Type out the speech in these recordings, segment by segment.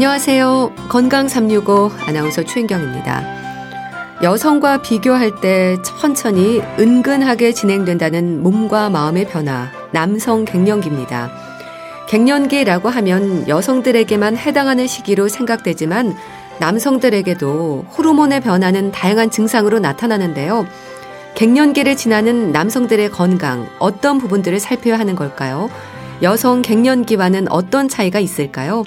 안녕하세요. 건강 365 아나운서 최인경입니다. 여성과 비교할 때 천천히 은근하게 진행된다는 몸과 마음의 변화, 남성 갱년기입니다. 갱년기라고 하면 여성들에게만 해당하는 시기로 생각되지만 남성들에게도 호르몬의 변화는 다양한 증상으로 나타나는데요. 갱년기를 지나는 남성들의 건강, 어떤 부분들을 살펴야 하는 걸까요? 여성 갱년기와는 어떤 차이가 있을까요?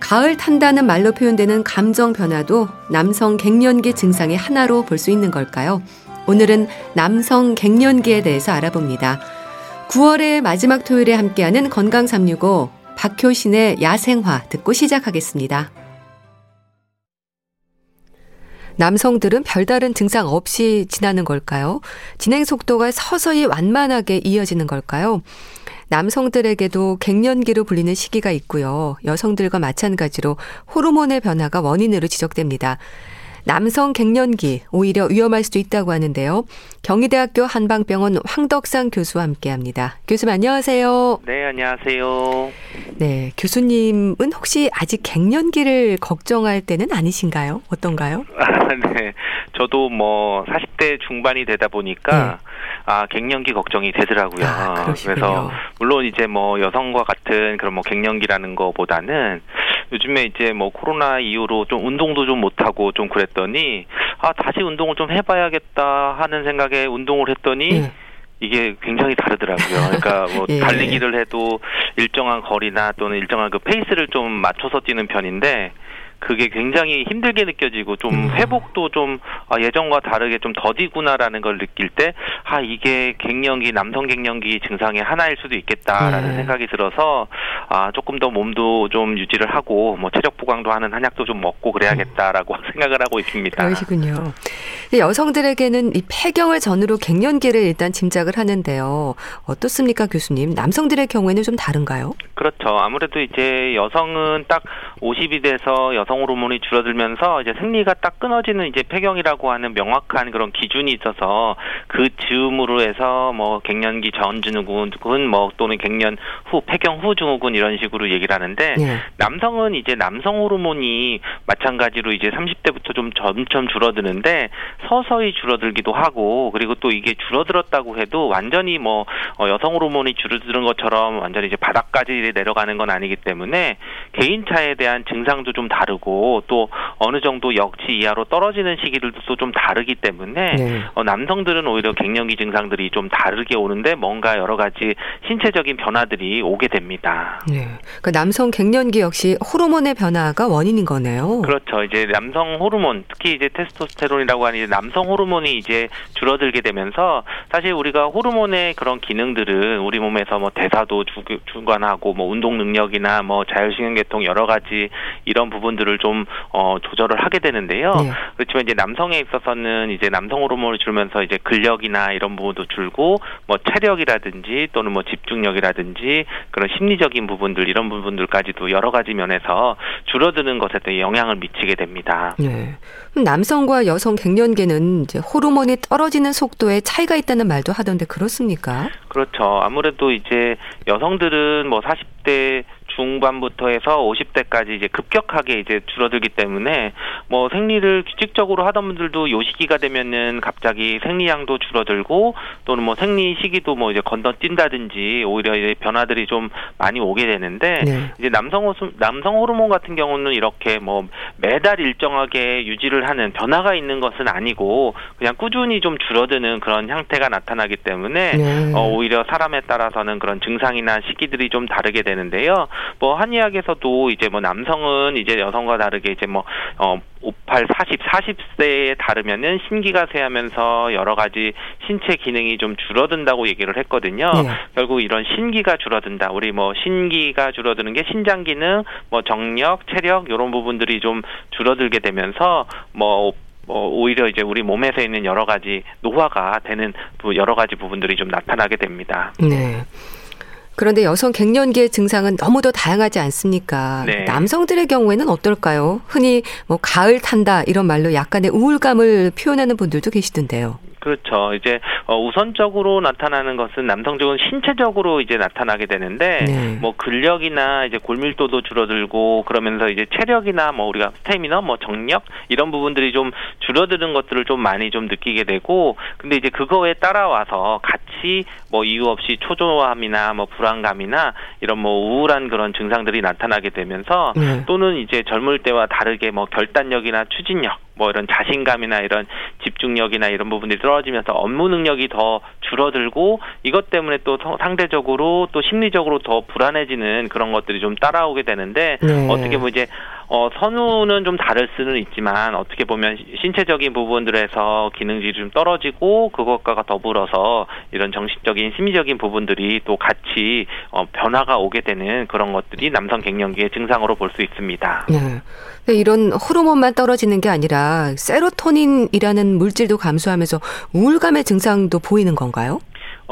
가을 탄다는 말로 표현되는 감정 변화도 남성 갱년기 증상의 하나로 볼 수 있는 걸까요? 오늘은 남성 갱년기에 대해서 알아봅니다. 9월의 마지막 토요일에 함께하는 건강 365 박효신의 야생화 듣고 시작하겠습니다. 남성들은 별다른 증상 없이 지나는 걸까요? 진행 속도가 서서히 완만하게 이어지는 걸까요? 남성들에게도 갱년기로 불리는 시기가 있고요. 여성들과 마찬가지로 호르몬의 변화가 원인으로 지적됩니다. 남성 갱년기 오히려 위험할 수도 있다고 하는데요. 경희대학교 한방병원 황덕상 교수와 함께합니다. 교수님 안녕하세요. 네, 안녕하세요. 네, 교수님은 혹시 아직 갱년기를 걱정할 때는 아니신가요? 어떤가요? 아, 네, 저도 뭐 40대 중반이 되다 보니까 네. 아 갱년기 걱정이 되더라고요. 아, 그래서 물론 이제 뭐 여성과 같은 그런 뭐 갱년기라는 거보다는 요즘에 이제 뭐 코로나 이후로 좀 운동도 좀 못하고 좀 그랬더니 아 다시 운동을 좀 해봐야겠다 하는 생각에 운동을 했더니 네. 이게 굉장히 다르더라고요. 그러니까 뭐 예. 달리기를 해도 일정한 거리나 또는 일정한 그 페이스를 좀 맞춰서 뛰는 편인데 그게 굉장히 힘들게 느껴지고 좀 음. 회복도 좀 아, 예전과 다르게 좀 더디구나라는 걸 느낄 때 아 이게 갱년기 남성 갱년기 증상의 하나일 수도 있겠다라는 네. 생각이 들어서 아 조금 더 몸도 좀 유지를 하고 뭐 체력 보강도 하는 한약도 좀 먹고 그래야겠다라고 음. 생각을 하고 있습니다. 그러시군요. 여성들에게는 이 폐경을 전후로 갱년기를 일단 짐작을 하는데요. 어떻습니까, 교수님? 남성들의 경우에는 좀 다른가요? 그렇죠. 아무래도 이제 여성은 딱 50이 돼서 여성 호르몬이 줄어들면서 이제 생리가 딱 끊어지는 이제 폐경이라고 하는 명확한 그런 기준이 있어서 그 즈음으로 해서 뭐 갱년기 전 증후군 뭐 또는 갱년 후 폐경 후 증후군 이런 식으로 얘기를 하는데 네. 남성은 이제 남성 호르몬이 마찬가지로 이제 30대부터 좀 점점 줄어드는데 서서히 줄어들기도 하고 그리고 또 이게 줄어들었다고 해도 완전히 뭐 어, 여성 호르몬이 줄어드는 것처럼 완전히 이제 바닥까지 내려가는 건 아니기 때문에 개인 차에 대한 증상도 좀 다르고 또 어느 정도 역치 이하로 떨어지는 시기들도 좀 다르기 때문에 네. 어, 남성들은 오히려 갱년기 증상들이 좀 다르게 오는데 뭔가 여러 가지 신체적인 변화들이 오게 됩니다. 네. 그 남성 갱년기 역시 호르몬의 변화가 원인인 거네요. 그렇죠. 이제 남성 호르몬 특히 이제 테스토스테론이라고 하는 남성 호르몬이 이제 줄어들게 되면서 사실 우리가 호르몬의 그런 기능들은 우리 몸에서 뭐 대사도 주, 주관하고 뭐 운동 능력이나 뭐 자율신경계통 여러 가지 이런 부분들을 좀 어, 조절을 하게 되는데요. 네. 그렇지만 이제 남성에 있어서는 이제 남성 호르몬을 줄면서 이제 근력이나 이런 부분도 줄고 뭐 체력이라든지 또는 뭐 집중력이라든지 그런 심리적인 부분들 이런 부분들까지도 여러 가지 면에서 줄어드는 것에 대해 영향을 미치게 됩니다. 네. 남성과 여성 갱년기는 이제 호르몬이 떨어지는 속도에 차이가 있다는 말도 하던데 그렇습니까? 그렇죠. 아무래도 이제 여성들은 뭐 40대 중반부터 해서 50대까지 이제 급격하게 이제 줄어들기 때문에 뭐 생리를 규칙적으로 하던 분들도 요 시기가 되면은 갑자기 생리량도 줄어들고 또는 뭐 생리 시기도 뭐 이제 건너뛴다든지 오히려 이제 변화들이 좀 많이 오게 되는데 네. 이제 남성 호르 남성 호르몬 같은 경우는 이렇게 뭐 매달 일정하게 유지를 하는 변화가 있는 것은 아니고 그냥 꾸준히 좀 줄어드는 그런 형태가 나타나기 때문에 네. 어, 오히려 사람에 따라서는 그런 증상이나 시기들이 좀 다르게 되는데요. 뭐 한의학에서도 이제 뭐 남성은 이제 여성과 다르게 이제 뭐 어, 58, 40, 40세에 다르면은 신기가 쇠하면서 여러 가지 신체 기능이 좀 줄어든다고 얘기를 했거든요. 네. 결국 이런 신기가 줄어든다. 우리 뭐 신기가 줄어드는 게 신장 기능, 뭐 정력, 체력 이런 부분들이 좀 줄어들게 되면서 뭐 어, 오히려 이제 우리 몸에서 있는 여러 가지 노화가 되는 여러 가지 부분들이 좀 나타나게 됩니다. 네. 그런데 여성 갱년기의 증상은 너무도 다양하지 않습니까? 네. 남성들의 경우에는 어떨까요? 흔히 뭐 가을 탄다 이런 말로 약간의 우울감을 표현하는 분들도 계시던데요. 그렇죠. 이제 어, 우선적으로 나타나는 것은 남성적은 신체적으로 이제 나타나게 되는데 네. 뭐 근력이나 이제 골밀도도 줄어들고 그러면서 이제 체력이나 뭐 우리가 스태미너, 뭐 정력 이런 부분들이 좀 줄어드는 것들을 좀 많이 좀 느끼게 되고 근데 이제 그거에 따라와서 같이 뭐 이유 없이 초조함이나 뭐 불안감이나 이런 뭐 우울한 그런 증상들이 나타나게 되면서 네. 또는 이제 젊을 때와 다르게 뭐 결단력이나 추진력 뭐 이런 자신감이나 이런 집중력이나 이런 부분들이 떨어지면서 업무 능력이 더 줄어들고 이것 때문에 또 상대적으로 또 심리적으로 더 불안해지는 그런 것들이 좀 따라오게 되는데 네. 어떻게 보면 이제 어, 선우는 좀 다를 수는 있지만 어떻게 보면 신체적인 부분들에서 기능질이 좀 떨어지고 그것과 더불어서 이런 정신적인 심리적인 부분들이 또 같이 어, 변화가 오게 되는 그런 것들이 남성 갱년기의 증상으로 볼 수 있습니다. 네. 이런 호르몬만 떨어지는 게 아니라 세로토닌이라는 물질도 감소하면서 우울감의 증상도 보이는 건가요?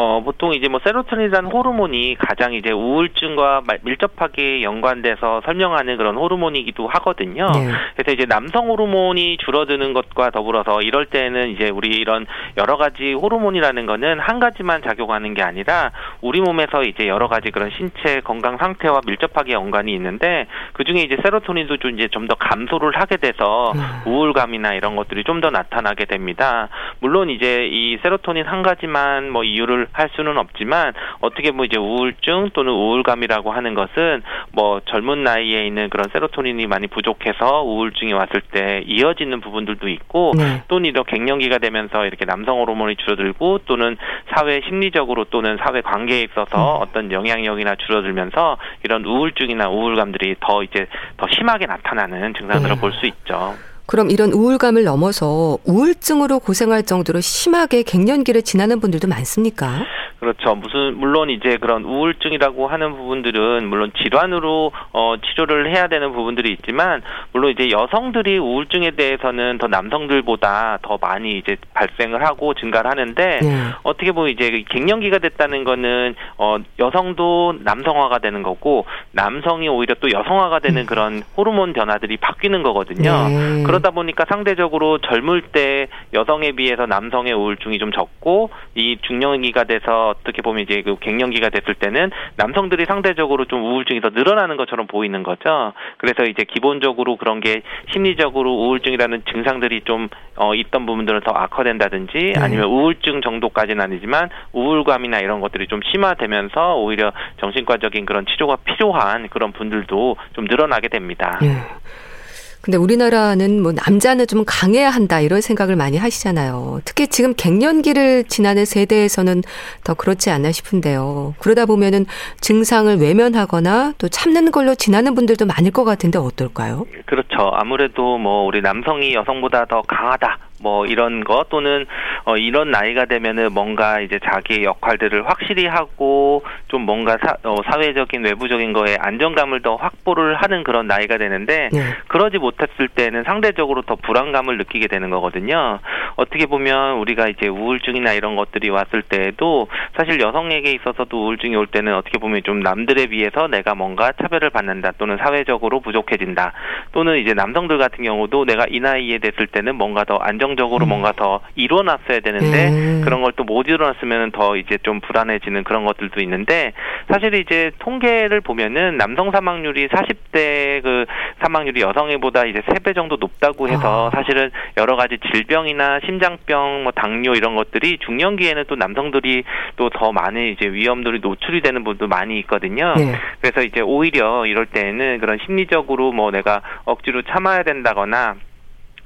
어, 보통 이제 뭐 세로토닌이라는 호르몬이 가장 이제 우울증과 밀접하게 연관돼서 설명하는 그런 호르몬이기도 하거든요. 네. 그래서 이제 남성 호르몬이 줄어드는 것과 더불어서 이럴 때는 이제 우리 이런 여러 가지 호르몬이라는 거는 한 가지만 작용하는 게 아니라 우리 몸에서 이제 여러 가지 그런 신체 건강 상태와 밀접하게 연관이 있는데 그 중에 이제 세로토닌도 좀 이제 좀 더 감소를 하게 돼서 네. 우울감이나 이런 것들이 좀 더 나타나게 됩니다. 물론 이제 이 세로토닌 한 가지만 뭐 이유를 할 수는 없지만 어떻게 뭐 이제 우울증 또는 우울감이라고 하는 것은 뭐 젊은 나이에 있는 그런 세로토닌이 많이 부족해서 우울증이 왔을 때 이어지는 부분들도 있고 네. 또는 이렇게 갱년기가 되면서 이렇게 남성 호르몬이 줄어들고 또는 사회 심리적으로 또는 사회 관계에 있어서 음. 어떤 영향력이나 줄어들면서 이런 우울증이나 우울감들이 더 이제 더 심하게 나타나는 증상들을 네. 볼수 있죠. 그럼 이런 우울감을 넘어서 우울증으로 고생할 정도로 심하게 갱년기를 지나는 분들도 많습니까? 그렇죠. 무슨 물론 이제 그런 우울증이라고 하는 부분들은 물론 질환으로 어 치료를 해야 되는 부분들이 있지만 물론 이제 여성들이 우울증에 대해서는 더 남성들보다 더 많이 이제 발생을 하고 증가를 하는데 네. 어떻게 보면 이제 갱년기가 됐다는 거는 어 여성도 남성화가 되는 거고 남성이 오히려 또 여성화가 되는 음. 그런 호르몬 변화들이 바뀌는 거거든요. 네. 그 러다 보니까 상대적으로 젊을 때 여성에 비해서 남성의 우울증이 좀 적고 이 중년기가 돼서 어떻게 보면 이제 그 갱년기가 됐을 때는 남성들이 상대적으로 좀 우울증이 더 늘어나는 것처럼 보이는 거죠. 그래서 이제 기본적으로 그런 게 심리적으로 우울증이라는 증상들이 좀 어, 있던 부분들은 더 악화된다든지 네. 아니면 우울증 정도까지는 아니지만 우울감이나 이런 것들이 좀 심화되면서 오히려 정신과적인 그런 치료가 필요한 그런 분들도 좀 늘어나게 됩니다. 네. 근데 우리나라는 뭐 남자는 좀 강해야 한다 이런 생각을 많이 하시잖아요. 특히 지금 갱년기를 지나는 세대에서는 더 그렇지 않나 싶은데요. 그러다 보면은 증상을 외면하거나 또 참는 걸로 지나는 분들도 많을 것 같은데 어떨까요? 그렇죠. 아무래도 뭐 우리 남성이 여성보다 더 강하다 뭐 이런 거 또는 어 이런 나이가 되면은 뭔가 이제 자기의 역할들을 확실히 하고 좀 뭔가 사, 어, 사회적인 외부적인 거에 안정감을 더 확보를 하는 그런 나이가 되는데 네. 그러지 못했을 때는 상대적으로 더 불안감을 느끼게 되는 거거든요. 어떻게 보면 우리가 이제 우울증이나 이런 것들이 왔을 때에도 사실 여성에게 있어서도 우울증이 올 때는 어떻게 보면 좀 남들에 비해서 내가 뭔가 차별을 받는다 또는 사회적으로 부족해진다 또는 이제 남성들 같은 경우도 내가 이 나이에 됐을 때는 뭔가 더 안정 안정적으로 음. 뭔가 더 이뤄놨어야 되는데 음. 그런 걸 또못 이뤄놨으면 더 이제 좀 불안해지는 그런 것들도 있는데 사실 이제 통계를 보면은 남성 사망률이 40대 그 사망률이 여성애보다 이제 3배 정도 높다고 해서 아. 사실은 여러 가지 질병이나 심장병, 뭐 당뇨 이런 것들이 중년기에는 또 남성들이 또 더 많은 이제 위험들이 노출이 되는 분도 많이 있거든요. 네. 그래서 이제 오히려 이럴 때는 그런 심리적으로 뭐 내가 억지로 참아야 된다거나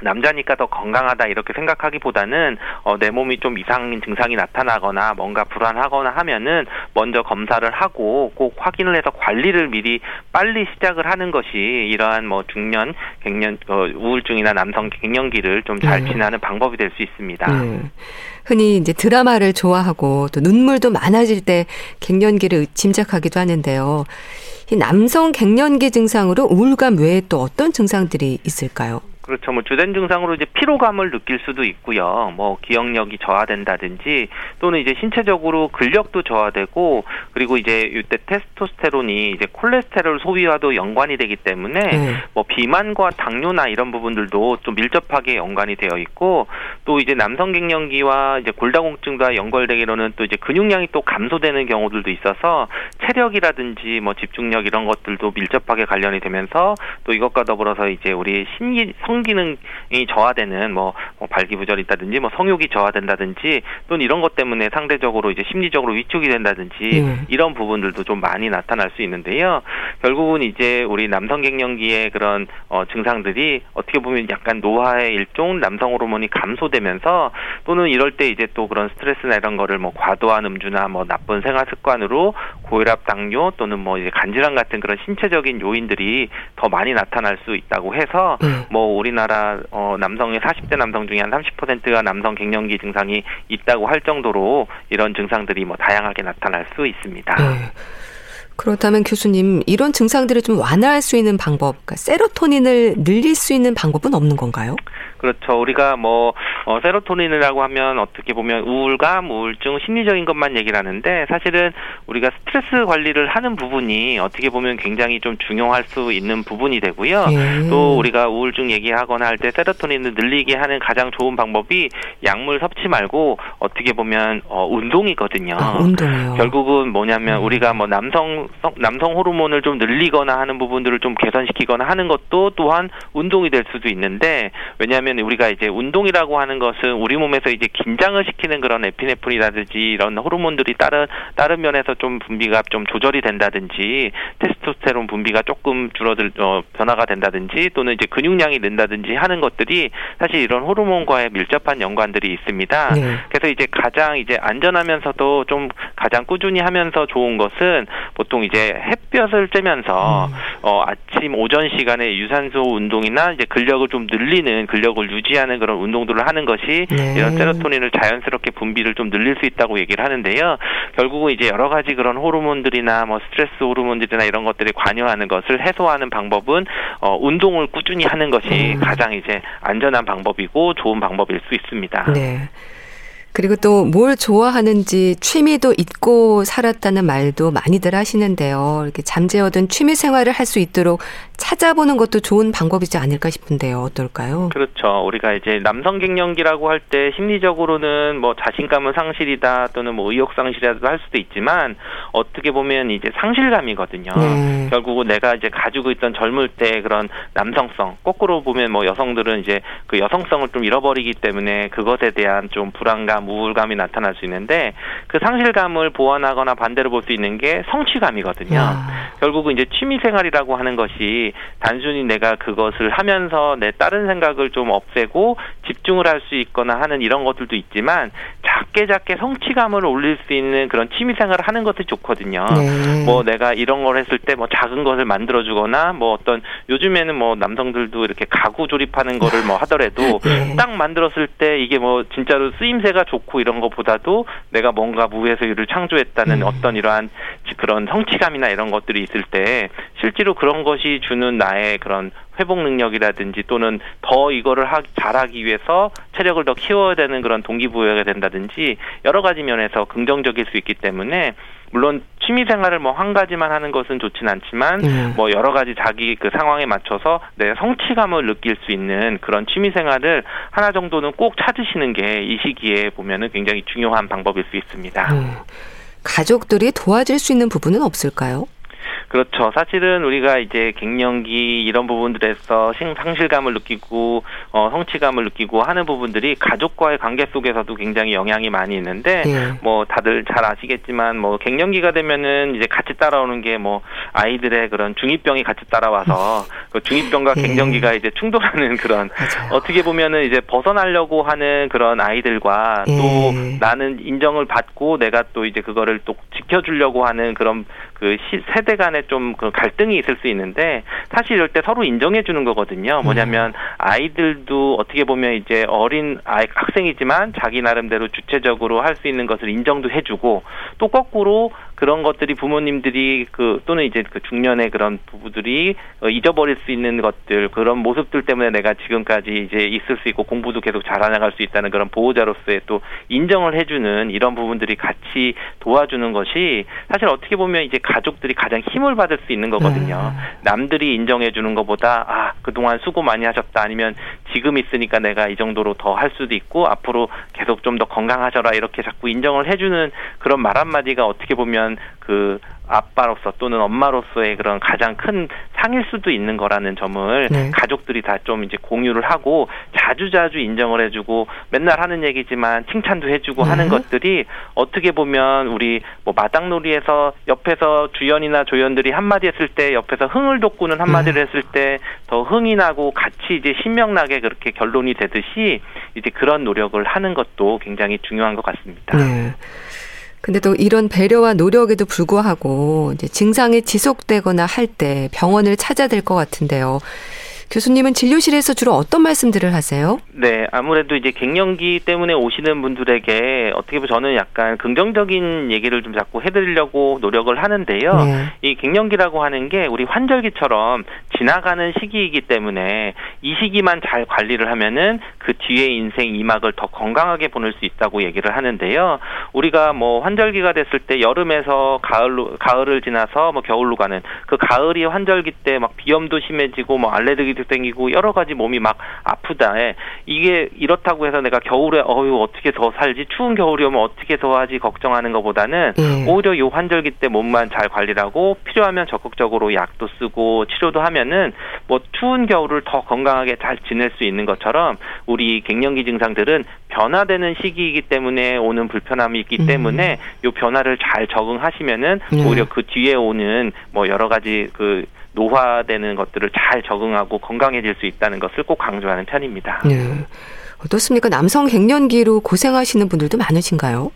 남자니까 더 건강하다 이렇게 생각하기보다는 어, 내 몸이 좀 이상 증상이 나타나거나 뭔가 불안하거나 하면은 먼저 검사를 하고 꼭 확인을 해서 관리를 미리 빨리 시작을 하는 것이 이러한 뭐 중년 갱년 어, 우울증이나 남성 갱년기를 좀잘 네. 지나는 방법이 될 수 있습니다. 네. 흔히 이제 드라마를 좋아하고 또 눈물도 많아질 때 갱년기를 짐작하기도 하는데요. 이 남성 갱년기 증상으로 우울감 외에 또 어떤 증상들이 있을까요? 그렇죠. 뭐 주된 증상으로 이제 피로감을 느낄 수도 있고요. 뭐 기억력이 저하된다든지 또는 이제 신체적으로 근력도 저하되고 그리고 이제 이때 테스토스테론이 이제 콜레스테롤 소비와도 연관이 되기 때문에 네. 뭐 비만과 당뇨나 이런 부분들도 좀 밀접하게 연관이 되어 있고 또 이제 남성 갱년기와 이제 골다공증과 연결되기로는 또 이제 근육량이 또 감소되는 경우들도 있어서 체력이라든지 뭐 집중력 이런 것들도 밀접하게 관련이 되면서 또 이것과 더불어서 이제 우리 신기 성 기능이 저하되는 뭐, 뭐 발기부절이 있다든지 뭐 성욕이 저하된다든지 또는 이런 것 때문에 상대적으로 이제 심리적으로 위축이 된다든지 네. 이런 부분들도 좀 많이 나타날 수 있는데요. 결국은 이제 우리 남성 갱년기의 그런 어, 증상들이 어떻게 보면 약간 노화의 일종 남성 호르몬이 감소되면서 또는 이럴 때 이제 또 그런 스트레스나 이런 거를 뭐 과도한 음주나 뭐 나쁜 생활 습관으로 고혈압, 당뇨 또는 뭐 이제 간질환 같은 그런 신체적인 요인들이 더 많이 나타날 수 있다고 해서 네. 뭐 우리나라 어 남성의 40대 남성 중에 한 30%가 남성 갱년기 증상이 있다고 할 정도로 이런 증상들이 뭐 다양하게 나타날 수 있습니다. 네. 그렇다면 교수님 이런 증상들을 좀 완화할 수 있는 방법, 그러니까 세로토닌을 늘릴 수 있는 방법은 없는 건가요? 그렇죠. 우리가 뭐 어, 세로토닌이라고 하면 어떻게 보면 우울감, 우울증, 심리적인 것만 얘기를 하는데 사실은 우리가 스트레스 관리를 하는 부분이 어떻게 보면 굉장히 좀 중요할 수 있는 부분이 되고요. 예. 또 우리가 우울증 얘기하거나 할 때 세로토닌을 늘리게 하는 가장 좋은 방법이 약물 섭취 말고 어떻게 보면 어, 운동이거든요. 아, 운동이요. 결국은 뭐냐면 음. 우리가 뭐 남성 남성 호르몬을 좀 늘리거나 하는 부분들을 좀 개선시키거나 하는 것도 또한 운동이 될 수도 있는데 왜냐하면 우리가 이제 운동이라고 하는 것은 우리 몸에서 이제 긴장을 시키는 그런 에피네프린이라든지 이런 호르몬들이 다른 다른 면에서 좀 분비가 좀 조절이 된다든지 테스토스테론 분비가 조금 줄어들 어, 변화가 된다든지 또는 이제 근육량이 는다든지 하는 것들이 사실 이런 호르몬과의 밀접한 연관들이 있습니다. 네. 그래서 이제 가장 이제 안전하면서도 좀 가장 꾸준히 하면서 좋은 것은 보통 이제 햇볕을 쬐면서 음. 어, 아침 오전 시간에 유산소 운동이나 이제 근력을 좀 늘리는 근력을 근력을 유지하는 그런 운동들을 하는 것이 네. 이런 세로토닌을 자연스럽게 분비를 좀 늘릴 수 있다고 얘기를 하는데요. 결국은 이제 여러 가지 그런 호르몬들이나 뭐 스트레스 호르몬들이나 이런 것들이 관여하는 것을 해소하는 방법은 어, 운동을 꾸준히 하는 것이 음. 가장 이제 안전한 방법이고 좋은 방법일 수 있습니다. 네. 그리고 또 뭘 좋아하는지 취미도 잊고 살았다는 말도 많이들 하시는데요. 이렇게 잠재워둔 취미 생활을 할 수 있도록 찾아보는 것도 좋은 방법이지 않을까 싶은데요. 어떨까요? 그렇죠. 우리가 이제 남성 갱년기라고 할 때 심리적으로는 뭐 자신감은 상실이다 또는 뭐 의욕 상실이라도 할 수도 있지만 어떻게 보면 이제 상실감이거든요. 네. 결국은 내가 이제 가지고 있던 젊을 때 그런 남성성 거꾸로 보면 뭐 여성들은 이제 그 여성성을 좀 잃어버리기 때문에 그것에 대한 좀 불안감 우울감, 우울감이 나타날 수 있는데 그 상실감을 보완하거나 반대로 볼 수 있는 게 성취감이거든요. 아. 결국은 이제 취미 생활이라고 하는 것이 단순히 내가 그것을 하면서 내 다른 생각을 좀 없애고 집중을 할 수 있거나 하는 이런 것들도 있지만 작게 작게 성취감을 올릴 수 있는 그런 취미 생활을 하는 것도 좋거든요. 네. 뭐 내가 이런 걸 했을 때 뭐 작은 것을 만들어 주거나 뭐 어떤 요즘에는 뭐 남성들도 이렇게 가구 조립하는 거를 뭐 하더라도 네. 딱 만들었을 때 이게 뭐 진짜로 쓰임새가 좋고 이런 것보다도 내가 뭔가 무에서 유를 창조했다는 음. 어떤 이러한 그런 성취감이나 이런 것들이 있을 때 실제로 그런 것이 주는 나의 그런 회복 능력이라든지 또는 더 이거를 하, 잘하기 위해서 체력을 더 키워야 되는 그런 동기부여가 된다든지 여러 가지 면에서 긍정적일 수 있기 때문에 물론 취미 생활을 뭐 한 가지만 하는 것은 좋진 않지만 음. 뭐 여러 가지 자기 그 상황에 맞춰서 내 성취감을 느낄 수 있는 그런 취미 생활을 하나 정도는 꼭 찾으시는 게 이 시기에 보면은 굉장히 중요한 방법일 수 있습니다. 음. 가족들이 도와줄 수 있는 부분은 없을까요? 그렇죠. 사실은 우리가 이제 갱년기 이런 부분들에서 상실감을 느끼고 어, 성취감을 느끼고 하는 부분들이 가족과의 관계 속에서도 굉장히 영향이 많이 있는데 네. 뭐 다들 잘 아시겠지만 뭐 갱년기가 되면은 이제 같이 따라오는 게 뭐 아이들의 그런 중이병이 같이 따라와서 그 중이병과 네. 갱년기가 이제 충돌하는 그런 맞아요. 어떻게 보면은 이제 벗어나려고 하는 그런 아이들과 네. 또 나는 인정을 받고 내가 또 이제 그거를 또 지켜주려고 하는 그런 그 시, 세대 간의 좀그 갈등이 있을 수 있는데 사실 이럴 때 서로 인정해 주는 거거든요. 뭐냐면 음. 아이들도 어떻게 보면 이제 어린 아이 학생이지만 자기 나름대로 주체적으로 할 수 있는 것을 인정도 해주고 또 거꾸로 그런 것들이 부모님들이 그 또는 이제 그 중년의 그런 부부들이 어, 잊어버릴 수 있는 것들 그런 모습들 때문에 내가 지금까지 이제 있을 수 있고 공부도 계속 잘해나갈 수 있다는 그런 보호자로서의 또 인정을 해주는 이런 부분들이 같이 도와주는 것이 사실 어떻게 보면 이제 가족들이 가장 힘을 받을 수 있는 거거든요. 네. 남들이 인정해 주는 것보다 아 그동안 수고 많이 하셨다 아니면 지금 있으니까 내가 이 정도로 더 할 수도 있고 앞으로 계속 좀 더 건강하셔라 이렇게 자꾸 인정을 해주는 그런 말 한마디가 어떻게 보면 그 아빠로서 또는 엄마로서의 그런 가장 큰 상일 수도 있는 거라는 점을 네. 가족들이 다 좀 이제 공유를 하고 자주 자주 인정을 해주고 맨날 하는 얘기지만 칭찬도 해주고 네. 하는 것들이 어떻게 보면 우리 뭐 마당놀이에서 옆에서 주연이나 조연들이 한마디 했을 때 옆에서 흥을 돋구는 한마디를 네. 했을 때 더 흥이 나고 같이 이제 신명나게 그렇게 결론이 되듯이 이제 그런 노력을 하는 것도 굉장히 중요한 것 같습니다. 네. 근데 또 이런 배려와 노력에도 불구하고 이제 증상이 지속되거나 할 때 병원을 찾아야 될 것 같은데요. 교수님은 진료실에서 주로 어떤 말씀들을 하세요? 네, 아무래도 이제 갱년기 때문에 오시는 분들에게 어떻게 보면 저는 약간 긍정적인 얘기를 좀 자꾸 해드리려고 노력을 하는데요. 네. 이 갱년기라고 하는 게 우리 환절기처럼 지나가는 시기이기 때문에 이 시기만 잘 관리를 하면은 그 뒤에 인생 이막을 더 건강하게 보낼 수 있다고 얘기를 하는데요. 우리가 뭐 환절기가 됐을 때 여름에서 가을로 가을을 지나서 뭐 겨울로 가는 그 가을이 환절기 때 막 비염도 심해지고 뭐 알레르기도 도 땡기고 여러 가지 몸이 막 아프다 에 이게 이렇다고 해서 내가 겨울에 어유 어떻게 더 살지 추운 겨울이 오면 어떻게 더 하지 걱정하는 것보다는 음. 오히려 요 환절기 때 몸만 잘 관리를 하고 필요하면 적극적으로 약도 쓰고 치료도 하면은 뭐 추운 겨울을 더 건강하게 잘 지낼 수 있는 것처럼 우리 갱년기 증상들은 변화되는 시기이기 때문에 오는 불편함이 있기 음. 때문에 요 변화를 잘 적응하시면은 음. 오히려 그 뒤에 오는 뭐 여러 가지 그 노화되는 것들을 잘 적응하고 건강해질 수 있다는 것을 꼭 강조하는 편입니다. 네. 어떻습니까? 남성 갱년기로 고생하시는 분들도 많으신가요?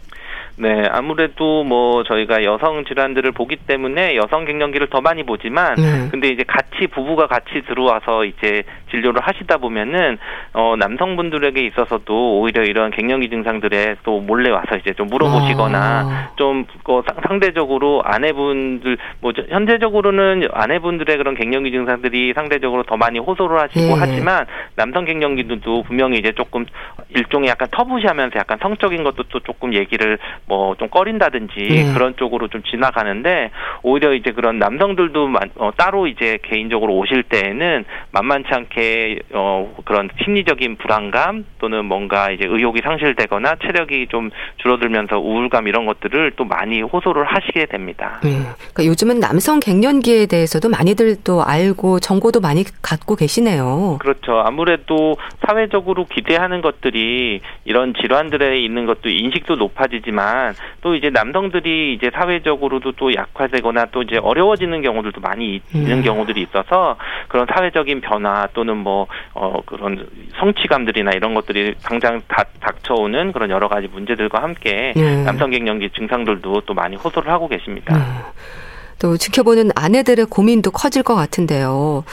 네, 아무래도 뭐 저희가 여성 질환들을 보기 때문에 여성 갱년기를 더 많이 보지만 네. 근데 이제 같이 부부가 같이 들어와서 이제 진료를 하시다 보면은 어 남성분들에게 있어서도 오히려 이런 갱년기 증상들에 또 몰래 와서 이제 좀 물어보시거나 아. 좀 어, 상대적으로 아내분들 뭐 현재적으로는 아내분들의 그런 갱년기 증상들이 상대적으로 더 많이 호소를 하시고 네. 하지만 남성 갱년기들도 분명히 이제 조금 일종의 약간 터부시하면서 약간 성적인 것도 또 조금 얘기를 뭐 좀 꺼린다든지 네. 그런 쪽으로 좀 지나가는데 오히려 이제 그런 남성들도 어, 따로 이제 개인적으로 오실 때에는 만만치 않게 어 그런 심리적인 불안감 또는 뭔가 이제 의욕이 상실되거나 체력이 좀 줄어들면서 우울감 이런 것들을 또 많이 호소를 하시게 됩니다. 네. 그러니까 요즘은 남성 갱년기에 대해서도 많이들 또 알고 정보도 많이 갖고 계시네요. 그렇죠. 아무래도 사회적으로 기대하는 것들이 이런 질환들에 있는 것도 인식도 높아지지만 있지만 또 이제 남성들이 이제 사회적으로도 또 약화되거나 또 이제 어려워지는 경우들도 많이 있는 음. 경우들이 있어서 그런 사회적인 변화 또는 뭐 어 그런 성취감들이나 이런 것들이 당장 다 닥쳐오는 그런 여러 가지 문제들과 함께 음. 남성 갱년기 증상들도 또 많이 호소를 하고 계십니다. 음. 또 지켜보는 아내들의 고민도 커질 것 같은데요.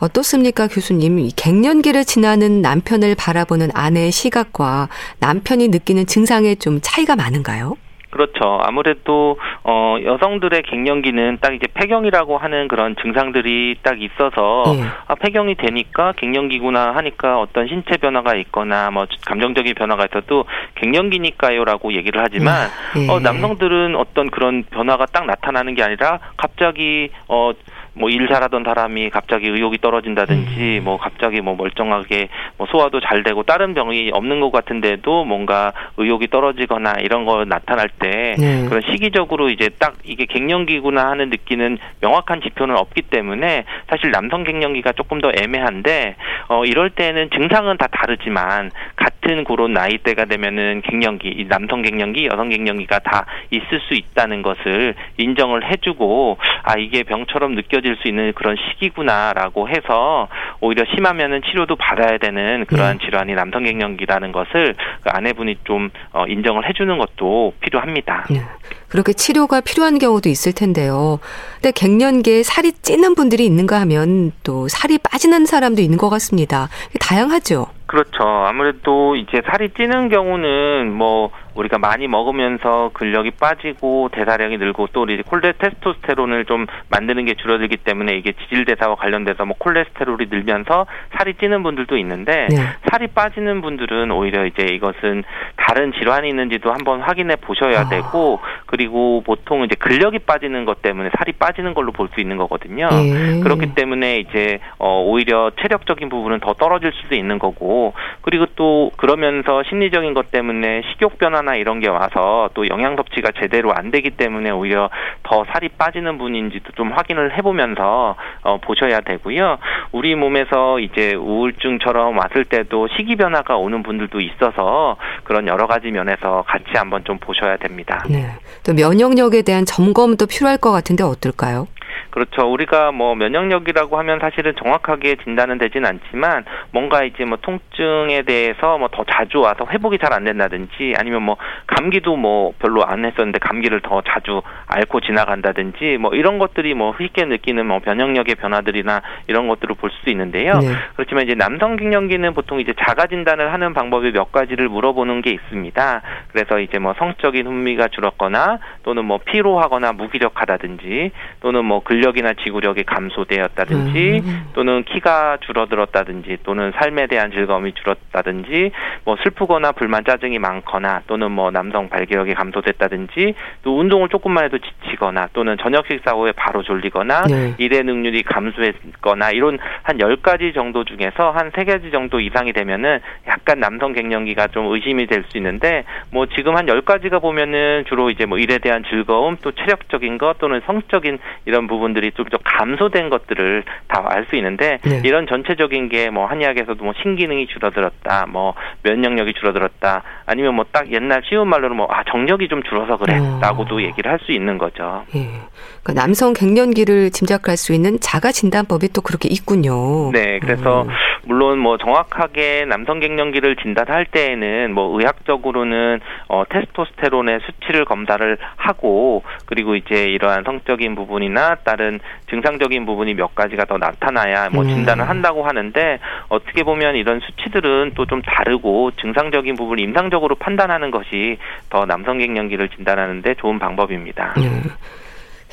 어떻습니까, 교수님? 이 갱년기를 지나는 남편을 바라보는 아내의 시각과 남편이 느끼는 증상에 좀 차이가 많은가요? 그렇죠. 아무래도 어 여성들의 갱년기는 딱 이제 폐경이라고 하는 그런 증상들이 딱 있어서 네. 아 폐경이 되니까 갱년기구나 하니까 어떤 신체 변화가 있거나 뭐 감정적인 변화가 있어도 갱년기니까요라고 얘기를 하지만 네. 어 남성들은 어떤 그런 변화가 딱 나타나는 게 아니라 갑자기 어 뭐 일 잘하던 사람이 갑자기 의욕이 떨어진다든지 음. 뭐 갑자기 뭐 멀쩡하게 뭐 소화도 잘 되고 다른 병이 없는 것 같은데도 뭔가 의욕이 떨어지거나 이런 거 나타날 때 네. 그런 시기적으로 이제 딱 이게 갱년기구나 하는 느끼는 명확한 지표는 없기 때문에 사실 남성 갱년기가 조금 더 애매한데 어 이럴 때는 증상은 다 다르지만 같 은 그런 나이대가 되면은 갱년기 이 남성 갱년기 여성 갱년기가 다 있을 수 있다는 것을 인정을 해주고 아 이게 병처럼 느껴지 이어질 수 있는 그런 시기구나라고 해서 오히려 심하면은 치료도 받아야 되는 그러한 네. 질환이 남성 갱년기라는 것을 그 아내분이 좀 어, 인정을 해주는 것도 필요합니다. 네. 그렇게 치료가 필요한 경우도 있을 텐데요. 근데 갱년기에 살이 찌는 분들이 있는가 하면 또 살이 빠지는 사람도 있는 것 같습니다. 다양하죠. 그렇죠. 아무래도 이제 살이 찌는 경우는 뭐 우리가 많이 먹으면서 근력이 빠지고 대사량이 늘고 또 우리 콜레 테스토스테론을 좀 만드는 게 줄어들기 때문에 이게 지질 대사와 관련돼서 뭐 콜레스테롤이 늘면서 살이 찌는 분들도 있는데 네. 살이 빠지는 분들은 오히려 이제 이것은 다른 질환이 있는지도 한번 확인해 보셔야 아. 되고 그리고 보통 이제 근력이 빠지는 것 때문에 살이 빠지는 걸로 볼 수 있는 거거든요. 예. 그렇기 때문에 이제 어 오히려 체력적인 부분은 더 떨어질 수도 있는 거고 그리고 또 그러면서 심리적인 것 때문에 식욕 변화 나 이런 게 와서 또 영양 섭취가 제대로 안 되기 때문에 오히려 더 살이 빠지는 분인지도 좀 확인을 해보면서 어 보셔야 되고요. 우리 몸에서 이제 우울증처럼 왔을 때도 식이 변화가 오는 분들도 있어서 그런 여러 가지 면에서 같이 한번 좀 보셔야 됩니다. 네. 또 면역력에 대한 점검도 필요할 것 같은데 어떨까요? 그렇죠. 우리가 뭐 면역력이라고 하면 사실은 정확하게 진단은 되진 않지만 뭔가 이제 뭐 통증에 대해서 뭐 더 자주 와서 회복이 잘 안 된다든지 아니면 뭐 감기도 뭐 별로 안 했었는데 감기를 더 자주 앓고 지나간다든지 뭐 이런 것들이 뭐 쉽게 느끼는 뭐 면역력의 변화들이나 이런 것들을 볼 수 있는데요. 네. 그렇지만 이제 남성 갱년기는 보통 이제 자가 진단을 하는 방법이 몇 가지를 물어보는 게 있습니다. 그래서 이제 뭐 성적인 흥미가 줄었거나 또는 뭐 피로하거나 무기력하다든지 또는 뭐 근력 근력이나 지구력이 감소되었다든지 음. 또는 키가 줄어들었다든지 또는 삶에 대한 즐거움이 줄었다든지 뭐 슬프거나 불만 짜증이 많거나 또는 뭐 남성 발기력이 감소됐다든지 또 운동을 조금만 해도 지치거나 또는 저녁 식사 후에 바로 졸리거나 네. 일의 능률이 감소했거나 이런 한 열가지 정도 중에서 한 세가지 정도 이상이 되면은 약간 남성 갱년기가 좀 의심이 될 수 있는데 뭐 지금 한 열가지가 보면은 주로 이제 뭐 일에 대한 즐거움 또 체력적인 것 또는 성적인 이런 부분들 부분들이 좀 감소된 것들을 다 알 수 있는데 네. 이런 전체적인 게 뭐 한의학에서도 뭐 신기능이 줄어들었다, 뭐 면역력이 줄어들었다, 아니면 뭐 딱 옛날 쉬운 말로는 뭐 아 정력이 좀 줄어서 그래라고도 어. 얘기를 할 수 있는 거죠. 예. 그러니까 남성 갱년기를 짐작할 수 있는 자가 진단법이 또 그렇게 있군요. 네, 그래서 음. 물론 뭐 정확하게 남성 갱년기를 진단할 때에는 뭐 의학적으로는 어 테스토스테론의 수치를 검사를 하고 그리고 이제 이러한 성적인 부분이나 다른 증상적인 부분이 몇 가지가 더 나타나야 뭐 음. 진단을 한다고 하는데 어떻게 보면 이런 수치들은 또 좀 다르고 증상적인 부분을 임상적으로 판단하는 것이 더 남성 갱년기를 진단하는데 좋은 방법입니다. 음.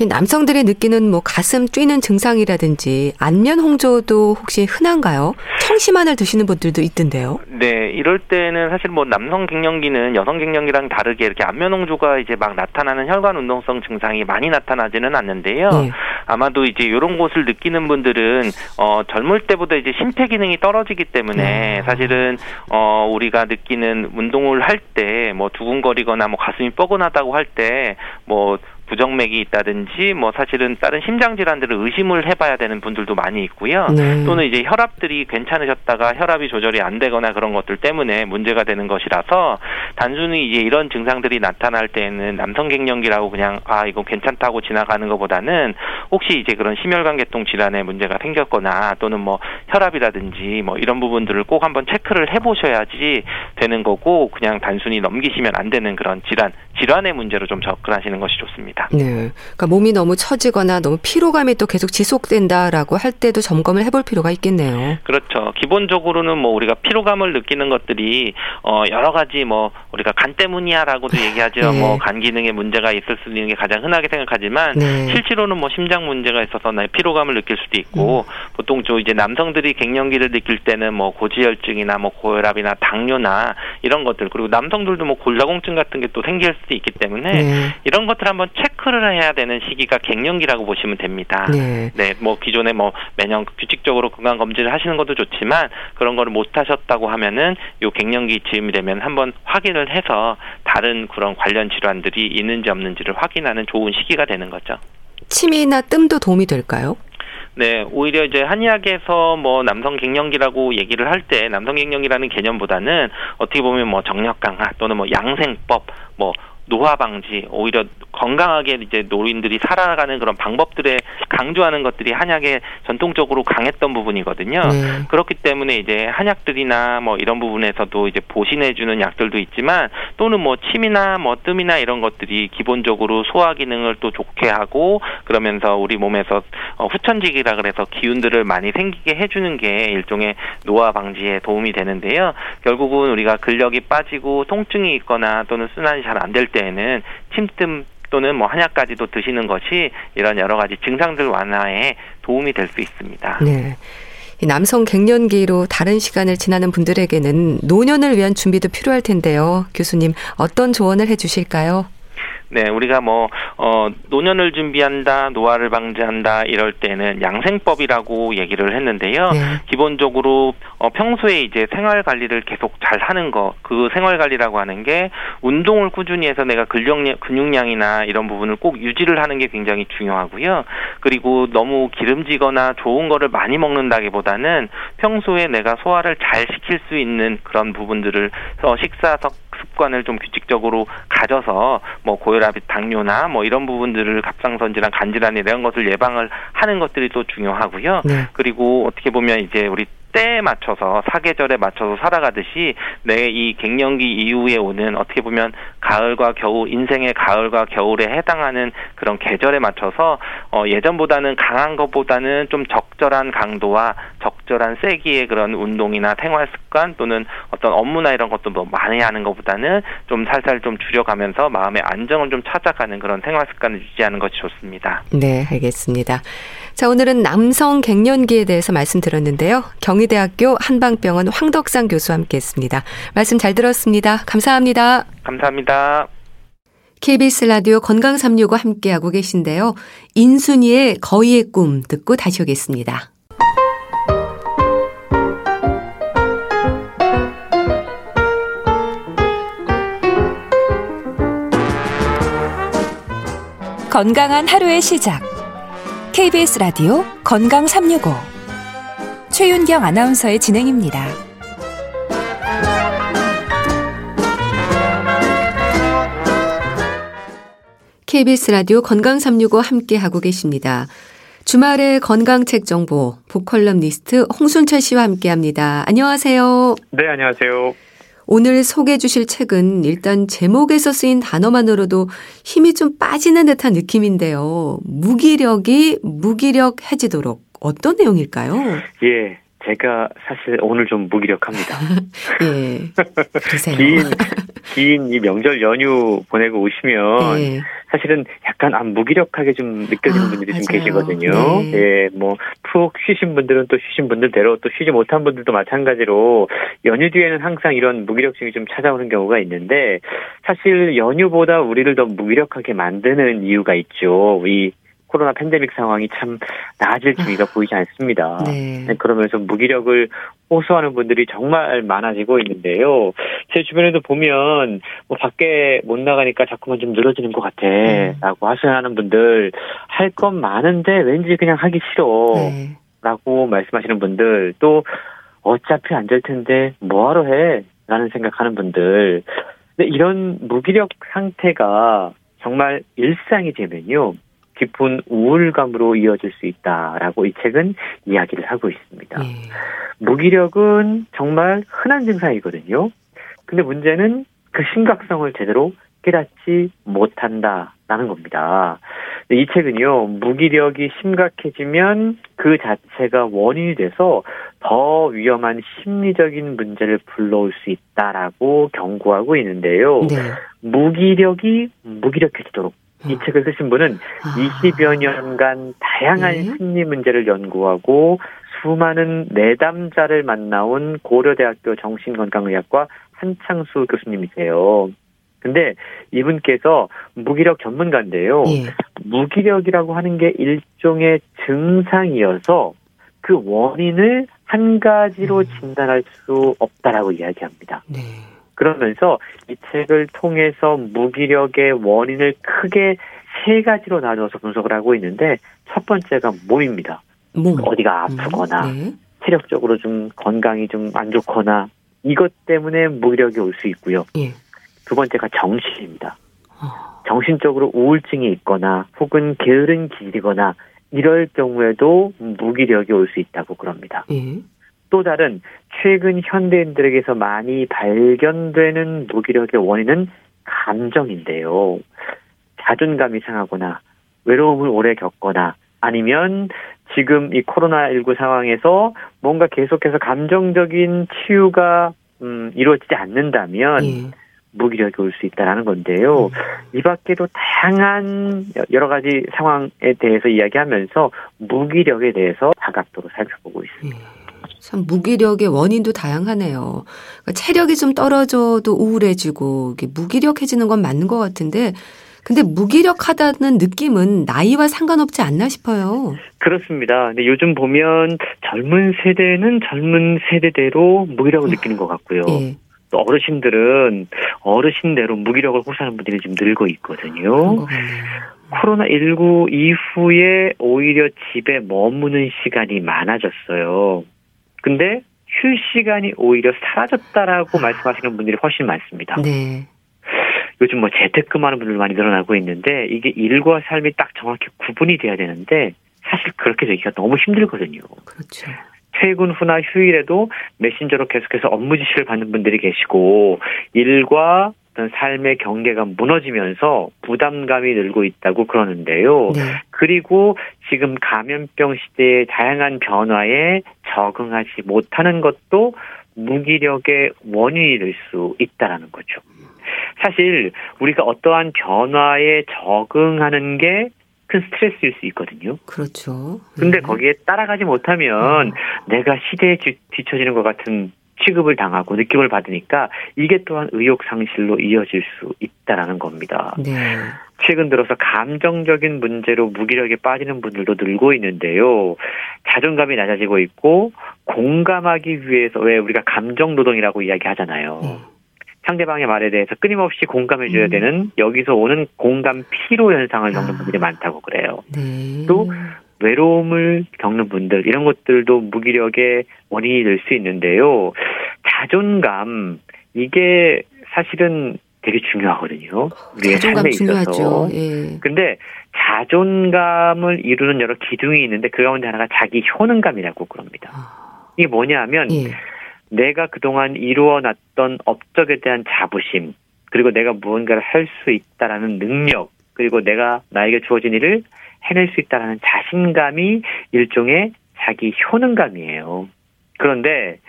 남성들이 느끼는 뭐 가슴 뛰는 증상이라든지 안면 홍조도 혹시 흔한가요? 청심환을 드시는 분들도 있던데요. 네, 이럴 때는 사실 뭐 남성 갱년기는 여성 갱년기랑 다르게 이렇게 안면 홍조가 이제 막 나타나는 혈관 운동성 증상이 많이 나타나지는 않는데요. 네. 아마도 이제 이런 곳을 느끼는 분들은 어 젊을 때보다 이제 심폐 기능이 떨어지기 때문에 네. 사실은 어 우리가 느끼는 운동을 할 때 뭐 두근거리거나 뭐 가슴이 뻐근하다고 할 때뭐 부정맥이 있다든지 뭐 사실은 다른 심장 질환들을 의심을 해봐야 되는 분들도 많이 있고요. 네. 또는 이제 혈압들이 괜찮으셨다가 혈압이 조절이 안 되거나 그런 것들 때문에 문제가 되는 것이라서 단순히 이제 이런 증상들이 나타날 때는 남성 갱년기라고 그냥 아 이거 괜찮다고 지나가는 것보다는 혹시 이제 그런 심혈관계통 질환에 문제가 생겼거나 또는 뭐 혈압이라든지 뭐 이런 부분들을 꼭 한번 체크를 해보셔야지 되는 거고 그냥 단순히 넘기시면 안 되는 그런 질환 질환의 문제로 좀 접근하시는 것이 좋습니다. 있습니다. 네. 그러니까 몸이 너무 처지거나 너무 피로감이 또 계속 지속된다라고 할 때도 점검을 해볼 필요가 있겠네요. 그렇죠. 기본적으로는 뭐 우리가 피로감을 느끼는 것들이 어 여러 가지 뭐 우리가 간 때문이야라고도 얘기하죠. 네. 뭐간 기능에 문제가 있을 수 있는 게 가장 흔하게 생각하지만 네. 실제로는 뭐 심장 문제가 있어서 나 피로감을 느낄 수도 있고 음. 보통 저 이제 남성들이 갱년기를 느낄 때는 뭐 고지혈증이나 뭐 고혈압이나 당뇨나 이런 것들 그리고 남성들도 뭐 골다공증 같은 게 또 생길 수도 있기 때문에 네. 이런 것들 한번 체 크를 해야 되는 시기가 갱년기라고 보시면 됩니다. 네. 네, 뭐 기존에 뭐 매년 규칙적으로 건강 검진을 하시는 것도 좋지만 그런 거를 못 하셨다고 하면은 요 갱년기 즈음이 되면 한번 확인을 해서 다른 그런 관련 질환들이 있는지 없는지를 확인하는 좋은 시기가 되는 거죠. 침이나 뜸도 도움이 될까요? 네, 오히려 이제 한의학에서 뭐 남성 갱년기라고 얘기를 할 때 남성 갱년기라는 개념보다는 어떻게 보면 뭐 정력 강화 또는 뭐 양생법 뭐 노화 방지, 오히려 건강하게 이제 노인들이 살아가는 그런 방법들에 강조하는 것들이 한약에 전통적으로 강했던 부분이거든요. 네. 그렇기 때문에 이제 한약들이나 뭐 이런 부분에서도 이제 보신해주는 약들도 있지만 또는 뭐 침이나 뭐 뜸이나 이런 것들이 기본적으로 소화 기능을 또 좋게 하고 그러면서 우리 몸에서 어, 후천직이라 그래서 기운들을 많이 생기게 해주는 게 일종의 노화 방지에 도움이 되는데요. 결국은 우리가 근력이 빠지고 통증이 있거나 또는 순환이 잘 안 될 때에는 침뜸 또는 뭐 한약까지도 드시는 것이 이런 여러 가지 증상들 완화에 도움이 될 수 있습니다. 네. 남성 갱년기로 다른 시간을 지나는 분들에게는 노년을 위한 준비도 필요할 텐데요. 교수님, 어떤 조언을 해 주실까요? 네, 우리가 뭐, 어, 노년을 준비한다, 노화를 방지한다, 이럴 때는 양생법이라고 얘기를 했는데요. 네. 기본적으로, 어, 평소에 이제 생활 관리를 계속 잘 하는 거, 그 생활 관리라고 하는 게 운동을 꾸준히 해서 내가 근력량, 근육량이나 이런 부분을 꼭 유지를 하는 게 굉장히 중요하고요. 그리고 너무 기름지거나 좋은 거를 많이 먹는다기보다는 평소에 내가 소화를 잘 시킬 수 있는 그런 부분들을 어, 식사 습관을 좀 규칙적으로 가져서 뭐 고혈압, 당뇨나 뭐 이런 부분들을 갑상선 질환, 간 질환 이런 것을 예방을 하는 것들이 또 중요하고요. 네. 그리고 어떻게 보면 이제 우리 때에 맞춰서 사계절에 맞춰서 살아가듯이 내 이 갱년기 이후에 오는 어떻게 보면 가을과 겨울 인생의 가을과 겨울에 해당하는 그런 계절에 맞춰서 어 예전보다는 강한 것보다는 좀 적절한 강도와 적절한 세기의 그런 운동이나 생활 습관 또는 어떤 업무나 이런 것도 뭐 많이 하는 것보다는 좀 살살 좀 줄여가면서 마음의 안정을 좀 찾아가는 그런 생활 습관을 유지하는 것이 좋습니다. 네, 알겠습니다. 자, 오늘은 남성 갱년기에 대해서 말씀드렸는데요. 경희 대학교 한방병원 황덕상 교수와 함께 했습니다. 말씀 잘 들었습니다. 감사합니다. 감사합니다. KBS 라디오 건강 365 함께하고 계신데요. 인순이의 거위의 꿈 듣고 다시 오겠습니다. 건강한 하루의 시작. KBS 라디오 건강 365 최윤경 아나운서의 진행입니다. KBS 라디오 건강 365 함께 하고 계십니다. 주말의 건강책 정보 보컬럼니스트 홍순철 씨와 함께 합니다. 안녕하세요. 네, 안녕하세요. 오늘 소개해 주실 책은 일단 제목에서 쓰인 단어만으로도 힘이 좀 빠지는 듯한 느낌인데요. 무기력이 무기력 해지도록 어떤 내용일까요? 예. 제가 사실 오늘 좀 무기력합니다. 예. 그러세요. 긴, 긴 이 명절 연휴 보내고 오시면 예. 사실은 약간 아, 무기력하게 좀 느껴지는 아, 분들이 맞아요. 좀 계시거든요. 네. 예, 뭐 푹 쉬신 분들은 또 쉬신 분들대로 또 쉬지 못한 분들도 마찬가지로 연휴 뒤에는 항상 이런 무기력증이 좀 찾아오는 경우가 있는데 사실 연휴보다 우리를 더 무기력하게 만드는 이유가 있죠. 이 코로나 팬데믹 상황이 참 나아질 기미가 보이지 않습니다. 네. 네. 그러면서 무기력을 호소하는 분들이 정말 많아지고 있는데요. 제 주변에도 보면 뭐 밖에 못 나가니까 자꾸만 좀 늘어지는 것 같아 네. 라고 하소연하는 분들 할 건 많은데 왠지 그냥 하기 싫어 네. 라고 말씀하시는 분들 또 어차피 안 될 텐데 뭐하러 해 라는 생각하는 분들 근데 이런 무기력 상태가 정말 일상이 되면요 깊은 우울감으로 이어질 수 있다라고 이 책은 이야기를 하고 있습니다. 네. 무기력은 정말 흔한 증상이거든요. 근데 문제는 그 심각성을 제대로 깨닫지 못한다라는 겁니다. 이 책은요, 무기력이 심각해지면 그 자체가 원인이 돼서 더 위험한 심리적인 문제를 불러올 수 있다라고 경고하고 있는데요. 네. 무기력이 무기력해지도록 이 책을 쓰신 분은 아. 20여 년간 다양한 네. 심리 문제를 연구하고 수많은 내담자를 만나온 고려대학교 정신건강의학과 한창수 교수님이세요. 근데 이분께서 무기력 전문가인데요. 예. 무기력이라고 하는 게 일종의 증상이어서 그 원인을 한 가지로 음. 진단할 수 없다라고 이야기합니다. 네. 그러면서 이 책을 통해서 무기력의 원인을 크게 세 가지로 나누어서 분석을 하고 있는데 첫 번째가 몸입니다. 몸. 어디가 음, 아프거나 음, 네. 체력적으로 좀 건강이 좀 안 좋거나 이것 때문에 무기력이 올 수 있고요. 예. 두 번째가 정신입니다. 어. 정신적으로 우울증이 있거나 혹은 게으른 기질이거나 이럴 경우에도 무기력이 올 수 있다고 그럽니다. 예. 또 다른 최근 현대인들에게서 많이 발견되는 무기력의 원인은 감정인데요. 자존감이 상하거나 외로움을 오래 겪거나 아니면 지금 이 코로나19 상황에서 뭔가 계속해서 감정적인 치유가 음, 이루어지지 않는다면 예. 무기력이 올 수 있다라는 건데요. 음. 이 밖에도 다양한 여러 가지 상황에 대해서 이야기하면서 무기력에 대해서 다각도로 살펴보고 있습니다. 예. 참 무기력의 원인도 다양하네요. 그러니까 체력이 좀 떨어져도 우울해지고 무기력해지는 건 맞는 것 같은데 근데 무기력하다는 느낌은 나이와 상관없지 않나 싶어요. 그렇습니다. 근데 요즘 보면 젊은 세대는 젊은 세대대로 무기력을 느끼는 것 같고요. 예. 또 어르신들은 어르신대로 무기력을 호소하는 분들이 지금 늘고 있거든요. 코로나19 이후에 오히려 집에 머무는 시간이 많아졌어요. 근데 쉴 시간이 오히려 사라졌다라고 아. 말씀하시는 분들이 훨씬 많습니다. 네. 요즘 뭐 재택근무하는 분들 많이 늘어나고 있는데 이게 일과 삶이 딱 정확히 구분이 돼야 되는데 사실 그렇게 되기가 너무 힘들거든요. 그렇죠. 퇴근 후나 휴일에도 메신저로 계속해서 업무 지시를 받는 분들이 계시고 일과 어떤 삶의 경계가 무너지면서 부담감이 늘고 있다고 그러는데요. 네. 그리고 지금 감염병 시대의 다양한 변화에 적응하지 못하는 것도 무기력의 원인이 될 수 있다라는 거죠. 사실 우리가 어떠한 변화에 적응하는 게 큰 스트레스일 수 있거든요. 그렇죠. 근데 네. 거기에 따라가지 못하면 음. 내가 시대에 뒤처지는 것 같은 취급을 당하고 느낌을 받으니까 이게 또한 의욕 상실로 이어질 수 있다라는 겁니다. 네. 최근 들어서 감정적인 문제로 무기력에 빠지는 분들도 늘고 있는데요. 자존감이 낮아지고 있고 공감하기 위해서 왜 우리가 감정 노동이라고 이야기하잖아요. 네. 상대방의 말에 대해서 끊임없이 공감해줘야 음. 되는 여기서 오는 공감 피로 현상을 겪는 아. 분들이 많다고 그래요. 네. 또 외로움을 겪는 분들 이런 것들도 무기력의 원인이 될 수 있는데요. 자존감 이게 사실은 되게 중요하거든요. 우리의 삶에 있어서. 중요하죠. 예. 근데 자존감을 이루는 여러 기둥이 있는데 그 가운데 하나가 자기 효능감이라고 그럽니다. 아. 이게 뭐냐하면 예. 내가 그동안 이루어놨던 업적에 대한 자부심, 그리고 내가 무언가를 할 수 있다라는 능력, 그리고 내가 나에게 주어진 일을 해낼 수 있다라는 자신감이 일종의 자기 효능감이에요. 그런데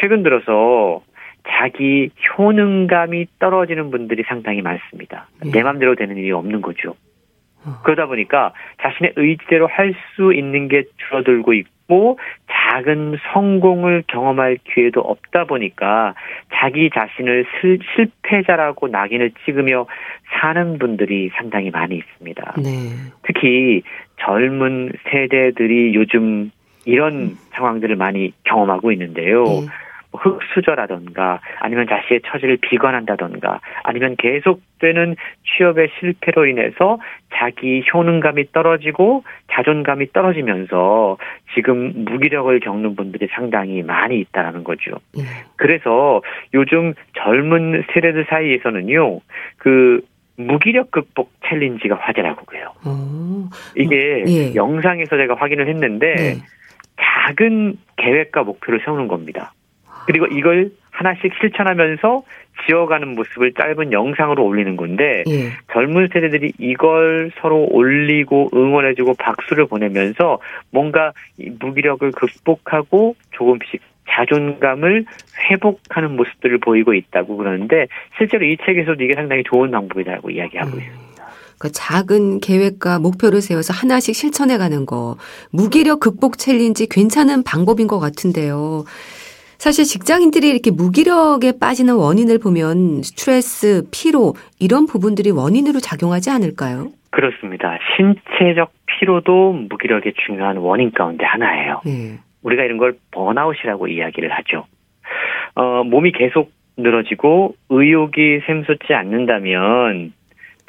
최근 들어서 자기 효능감이 떨어지는 분들이 상당히 많습니다. 예. 내 맘대로 되는 일이 없는 거죠. 어. 그러다 보니까 자신의 의지대로 할 수 있는 게 줄어들고 있고 작은 성공을 경험할 기회도 없다 보니까 자기 자신을 실, 실패자라고 낙인을 찍으며 사는 분들이 상당히 많이 있습니다. 네. 특히 젊은 세대들이 요즘 이런 음. 상황들을 많이 경험하고 있는데요. 네. 흑수저라던가 아니면 자신의 처지를 비관한다던가 아니면 계속되는 취업의 실패로 인해서 자기 효능감이 떨어지고 자존감이 떨어지면서 지금 무기력을 겪는 분들이 상당히 많이 있다라는 거죠. 예. 그래서 요즘 젊은 세대들 사이에서는요, 그 무기력 극복 챌린지가 화제라고 그래요. 오. 이게 예. 영상에서 제가 확인을 했는데 네. 작은 계획과 목표를 세우는 겁니다. 그리고 이걸 하나씩 실천하면서 지어가는 모습을 짧은 영상으로 올리는 건데 예. 젊은 세대들이 이걸 서로 올리고 응원해주고 박수를 보내면서 뭔가 무기력을 극복하고 조금씩 자존감을 회복하는 모습들을 보이고 있다고 그러는데 실제로 이 책에서도 이게 상당히 좋은 방법이라고 이야기하고 음. 있습니다. 그 작은 계획과 목표를 세워서 하나씩 실천해가는 거 무기력 극복 challenge 괜찮은 방법인 것 같은데요. 사실 직장인들이 이렇게 무기력에 빠지는 원인을 보면 스트레스, 피로 이런 부분들이 원인으로 작용하지 않을까요? 그렇습니다. 신체적 피로도 무기력의 중요한 원인 가운데 하나예요. 네. 우리가 이런 걸 번아웃이라고 이야기를 하죠. 어, 몸이 계속 늘어지고 의욕이 샘솟지 않는다면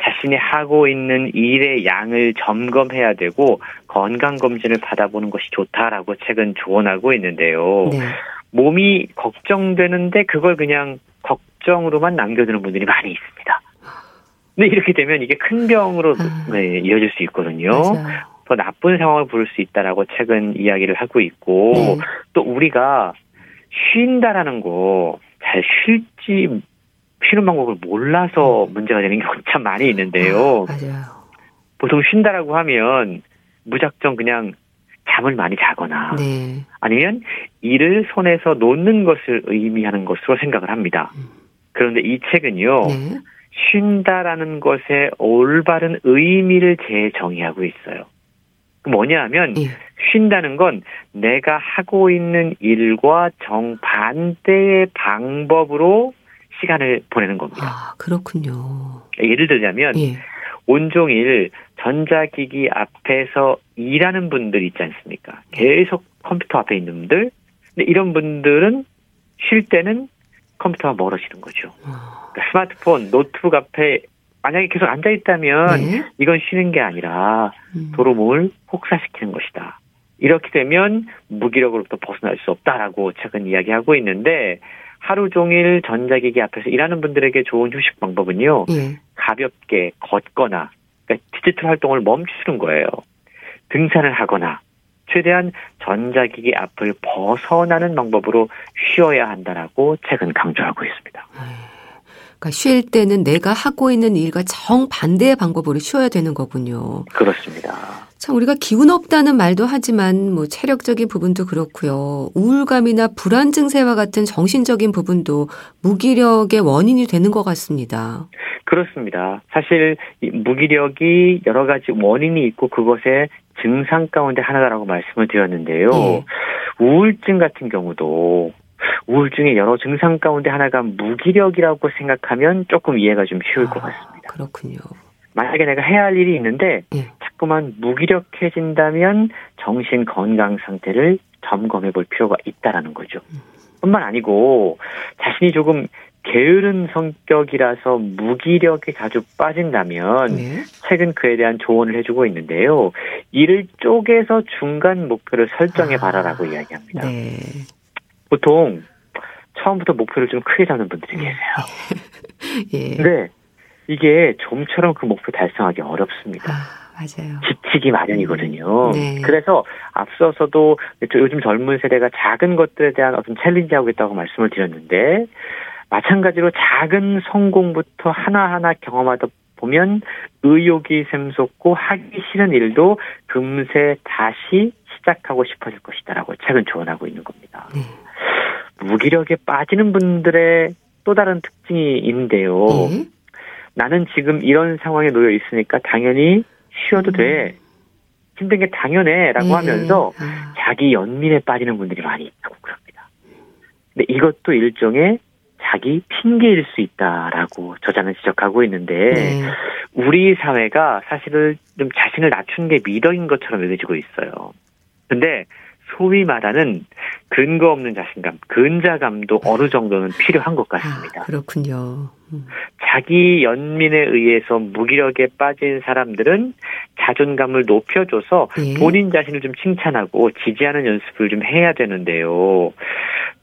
자신이 하고 있는 일의 양을 점검해야 되고 건강 검진을 받아보는 것이 좋다라고 책은 조언하고 있는데요. 네. 몸이 걱정되는데 그걸 그냥 걱정으로만 남겨두는 분들이 많이 있습니다. 근데 이렇게 되면 이게 큰 병으로 아. 네, 이어질 수 있거든요. 맞아요. 더 나쁜 상황을 부를 수 있다라고 최근 이야기를 하고 있고 네. 또 우리가 쉰다라는 거 잘 쉴지 쉬는 방법을 몰라서 문제가 되는 경우 참 많이 있는데요. 아, 맞아요. 보통 쉰다라고 하면 무작정 그냥 잠을 많이 자거나 네. 아니면 일을 손에서 놓는 것을 의미하는 것으로 생각을 합니다. 음. 그런데 이 책은요. 네. 쉰다라는 것의 올바른 의미를 재정의하고 있어요. 뭐냐 하면 예. 쉰다는 건 내가 하고 있는 일과 정반대의 방법으로 시간을 보내는 겁니다. 아, 그렇군요. 예를 들자면 예. 온종일 전자기기 앞에서 일하는 분들 있지 않습니까? 계속 컴퓨터 앞에 있는 분들. 근데 이런 분들은 쉴 때는 컴퓨터가 멀어지는 거죠. 아. 그러니까 스마트폰, 노트북 앞에 만약에 계속 앉아 있다면 네. 이건 쉬는 게 아니라 음. 도로 몸을 혹사시키는 것이다. 이렇게 되면 무기력으로부터 벗어날 수 없다라고 최근 이야기하고 있는데 하루 종일 전자기기 앞에서 일하는 분들에게 좋은 휴식 방법은요. 예. 가볍게 걷거나 그러니까 디지털 활동을 멈추는 거예요. 등산을 하거나 최대한 전자기기 앞을 벗어나는 방법으로 쉬어야 한다라고 최근 강조하고 있습니다. 그러니까 쉴 때는 내가 하고 있는 일과 정반대의 방법으로 쉬어야 되는 거군요. 그렇습니다. 참 우리가 기운 없다는 말도 하지만 뭐 체력적인 부분도 그렇고요. 우울감이나 불안 증세와 같은 정신적인 부분도 무기력의 원인이 되는 것 같습니다. 그렇습니다. 사실 무기력이 여러 가지 원인이 있고 그것의 증상 가운데 하나라고 말씀을 드렸는데요. 네. 우울증 같은 경우도 우울증의 여러 증상 가운데 하나가 무기력이라고 생각하면 조금 이해가 좀 쉬울 아, 것 같습니다. 그렇군요. 만약에 내가 해야 할 일이 있는데 예. 자꾸만 무기력해진다면 정신 건강 상태를 점검해 볼 필요가 있다라는 거죠. 음. 뿐만 아니고 자신이 조금 게으른 성격이라서 무기력에 자주 빠진다면 네. 최근 그에 대한 조언을 해주고 있는데요. 이를 쪼개서 중간 목표를 설정해 봐라라고 아, 이야기합니다. 네. 보통 처음부터 목표를 좀 크게 잡는 분들이 계세요. 예. 근데 이게 좀처럼 그 목표 달성하기 어렵습니다. 아, 맞아요. 지치기 마련이거든요. 네. 그래서 앞서서도 요즘 젊은 세대가 작은 것들에 대한 어떤 챌린지하고 있다고 말씀을 드렸는데 마찬가지로 작은 성공부터 하나하나 경험하다 보면 의욕이 샘솟고 하기 싫은 일도 금세 다시 시작하고 싶어질 것이다라고 책은 조언하고 있는 겁니다. 네. 무기력에 빠지는 분들의 또 다른 특징이 있는데요. 네. 나는 지금 이런 상황에 놓여 있으니까 당연히 쉬어도 돼. 음. 힘든 게 당연해. 라고 네. 하면서 아. 자기 연민에 빠지는 분들이 많이 있다고 그럽니다. 근데 이것도 일종의 자기 핑계일 수 있다라고 저자는 지적하고 있는데 네. 우리 사회가 사실은 좀 자신을 낮춘 게 미덕인 것처럼 여겨지고 있어요. 근데 소위 말하는 근거 없는 자신감, 근자감도 어느 정도는 필요한 것 같습니다. 아, 그렇군요. 음. 자기 연민에 의해서 무기력에 빠진 사람들은 자존감을 높여줘서 예. 본인 자신을 좀 칭찬하고 지지하는 연습을 좀 해야 되는데요.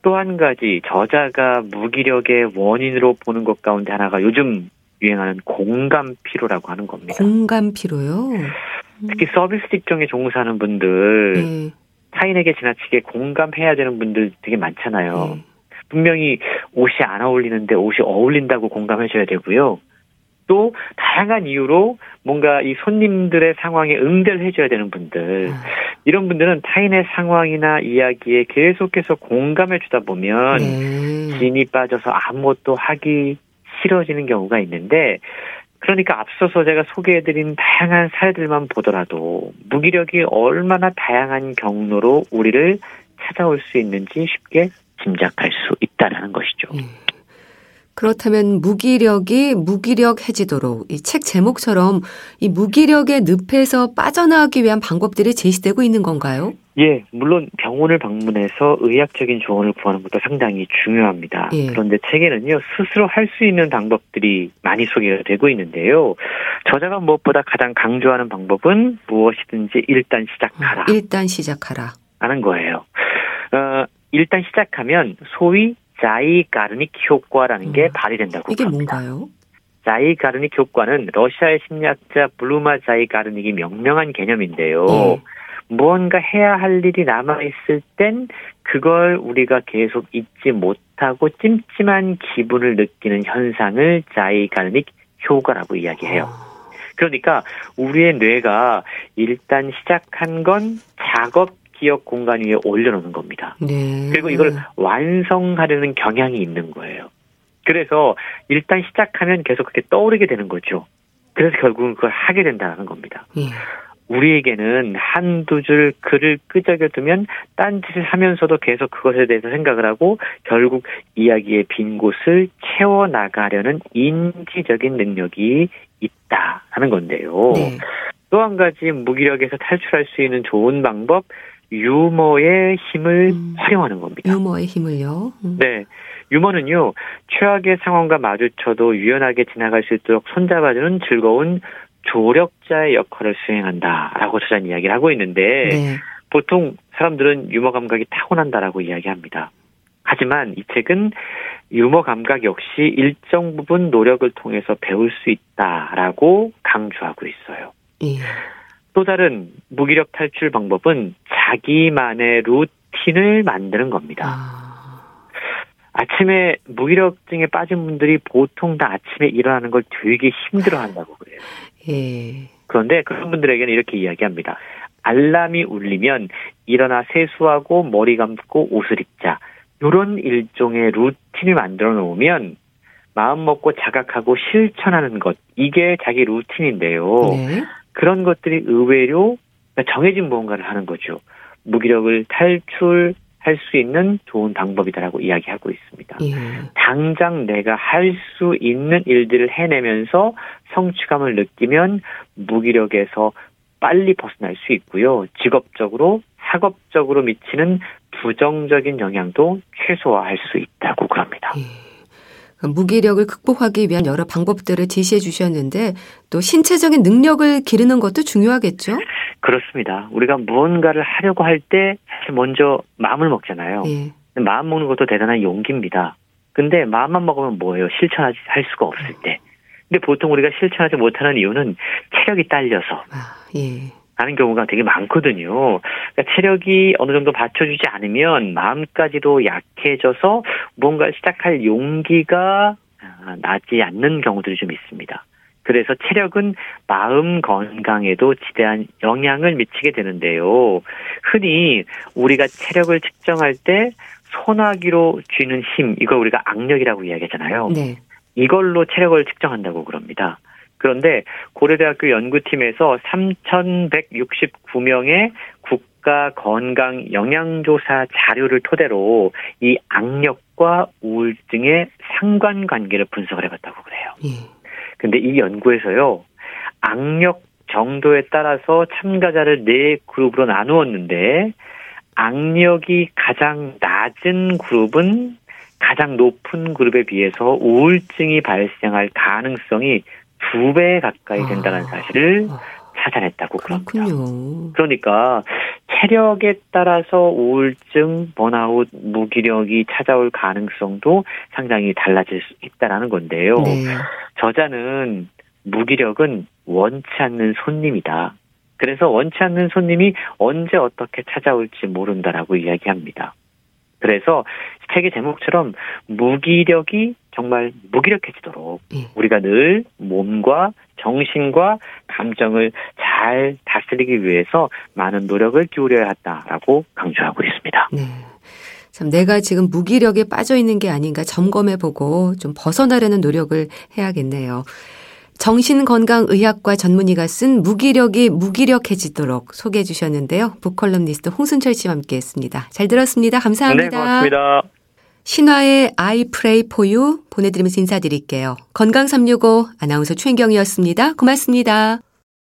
또 한 가지 저자가 무기력의 원인으로 보는 것 가운데 하나가 요즘 유행하는 공감 피로라고 하는 겁니다. 공감 피로요? 특히 서비스 직종에 종사하는 분들 네. 타인에게 지나치게 공감해야 되는 분들 되게 많잖아요. 네. 분명히 옷이 안 어울리는데 옷이 어울린다고 공감해 줘야 되고요. 또 다양한 이유로 뭔가 이 손님들의 상황에 응대를 해줘야 되는 분들 아. 이런 분들은 타인의 상황이나 이야기에 계속해서 공감해 주다 보면 네. 진이 빠져서 아무것도 하기 싫어지는 경우가 있는데 그러니까 앞서서 제가 소개해드린 다양한 사례들만 보더라도 무기력이 얼마나 다양한 경로로 우리를 찾아올 수 있는지 쉽게 짐작할 수 있다는 것이죠. 음. 그렇다면 무기력이 무기력 해지도록 이 책 제목처럼 이 무기력의 늪에서 빠져나가기 위한 방법들이 제시되고 있는 건가요? 예, 물론 병원을 방문해서 의학적인 조언을 구하는 것도 상당히 중요합니다. 예. 그런데 책에는요, 스스로 할 수 있는 방법들이 많이 소개가 되고 있는데요. 저자가 무엇보다 가장 강조하는 방법은 무엇이든지 일단 시작하라. 일단 시작하라. 하는 거예요. 어, 일단 시작하면 소위 자이 가르닉 효과라는 게 음. 발휘된다고 이게 합니다. 뭔가요? 자이가르닉 효과는 러시아의 심리학자 블루마 자이가르닉이 명명한 개념인데요. 네. 무언가 해야 할 일이 남아있을 땐 그걸 우리가 계속 잊지 못하고 찜찜한 기분을 느끼는 현상을 자이가르닉 효과라고 이야기해요. 아. 그러니까 우리의 뇌가 일단 시작한 건 작업 기억 공간 위에 올려놓는 겁니다. 네. 그리고 이걸 완성하려는 경향이 있는 거예요. 그래서 일단 시작하면 계속 그렇게 떠오르게 되는 거죠. 그래서 결국은 그걸 하게 된다는 겁니다. 예. 우리에게는 한두 줄 글을 끄적여 두면 딴짓을 하면서도 계속 그것에 대해서 생각을 하고 결국 이야기의 빈 곳을 채워나가려는 인지적인 능력이 있다 하는 건데요. 네. 또한 가지 무기력에서 탈출할 수 있는 좋은 방법, 유머의 힘을 음, 활용하는 겁니다. 유머의 힘을요? 음. 네. 유머는요, 최악의 상황과 마주쳐도 유연하게 지나갈 수 있도록 손잡아주는 즐거운 조력자의 역할을 수행한다라고 저자는 이야기를 하고 있는데 네. 보통 사람들은 유머 감각이 타고난다라고 이야기합니다. 하지만 이 책은 유머 감각 역시 일정 부분 노력을 통해서 배울 수 있다라고 강조하고 있어요. 예. 또 다른 무기력 탈출 방법은 자기만의 루틴을 만드는 겁니다. 아. 아침에 무기력증에 빠진 분들이 보통 다 아침에 일어나는 걸 되게 힘들어 한다고 그래요. 예. 그런데 그런 분들에게는 이렇게 이야기합니다. 알람이 울리면 일어나 세수하고 머리 감고 옷을 입자. 이런 일종의 루틴을 만들어 놓으면 마음 먹고 자각하고 실천하는 것 이게 자기 루틴인데요. 네. 그런 것들이 의외로 정해진 무언가를 하는 거죠. 무기력을 탈출 할수 있는 좋은 방법이다라고 이야기하고 있습니다. 예. 당장 내가 할 수 있는 일들을 해내면서 성취감을 느끼면 무기력에서 빨리 벗어날 수 있고요. 직업적으로, 학업적으로 미치는 부정적인 영향도 최소화할 수 있다고 그럽니다. 예. 무기력을 극복하기 위한 여러 방법들을 제시해 주셨는데 또 신체적인 능력을 기르는 것도 중요하겠죠? 그렇습니다. 우리가 무언가를 하려고 할 때 사실 먼저 마음을 먹잖아요. 예. 마음 먹는 것도 대단한 용기입니다. 근데 마음만 먹으면 뭐예요? 실천하지 할 수가 없을 때. 근데 보통 우리가 실천하지 못하는 이유는 체력이 딸려서. 아, 예. 하는 경우가 되게 많거든요. 그러니까 체력이 어느 정도 받쳐주지 않으면 마음까지도 약해져서 뭔가를 시작할 용기가 아, 나지 않는 경우들이 좀 있습니다. 그래서 체력은 마음 건강에도 지대한 영향을 미치게 되는데요. 흔히 우리가 체력을 측정할 때 소나기로 쥐는 힘, 이걸 우리가 악력이라고 이야기하잖아요. 네. 이걸로 체력을 측정한다고 그럽니다. 그런데 고려대학교 연구팀에서 3,169명의 국가 건강 영양조사 자료를 토대로 이 악력과 우울증의 상관관계를 분석을 해봤다고 그래요. 예. 근데 이 연구에서요, 악력 정도에 따라서 참가자를 네 그룹으로 나누었는데, 악력이 가장 낮은 그룹은 가장 높은 그룹에 비해서 우울증이 발생할 가능성이 두 배 가까이 된다는 아. 사실을 찾아냈다고 그럽니다. 그렇군요. 그러니까 체력에 따라서 우울증, 번아웃, 무기력이 찾아올 가능성도 상당히 달라질 수 있다라는 건데요. 네. 저자는 무기력은 원치 않는 손님이다. 그래서 원치 않는 손님이 언제 어떻게 찾아올지 모른다라고 이야기합니다. 그래서 책의 제목처럼 무기력이 정말 무기력해지도록 예. 우리가 늘 몸과 정신과 감정을 잘 다스리기 위해서 많은 노력을 기울여야 한다라고 강조하고 있습니다. 네. 참 내가 지금 무기력에 빠져 있는 게 아닌가 점검해 보고 좀 벗어나려는 노력을 해야겠네요. 정신건강의학과 전문의가 쓴 무기력이 무기력해지도록 소개해 주셨는데요. 북컬럼니스트 홍순철 씨와 함께 했습니다. 잘 들었습니다. 감사합니다. 네, 고맙습니다. 신화의 I pray for you 보내드리면서 인사드릴게요. 건강365 아나운서 최인경이었습니다. 고맙습니다.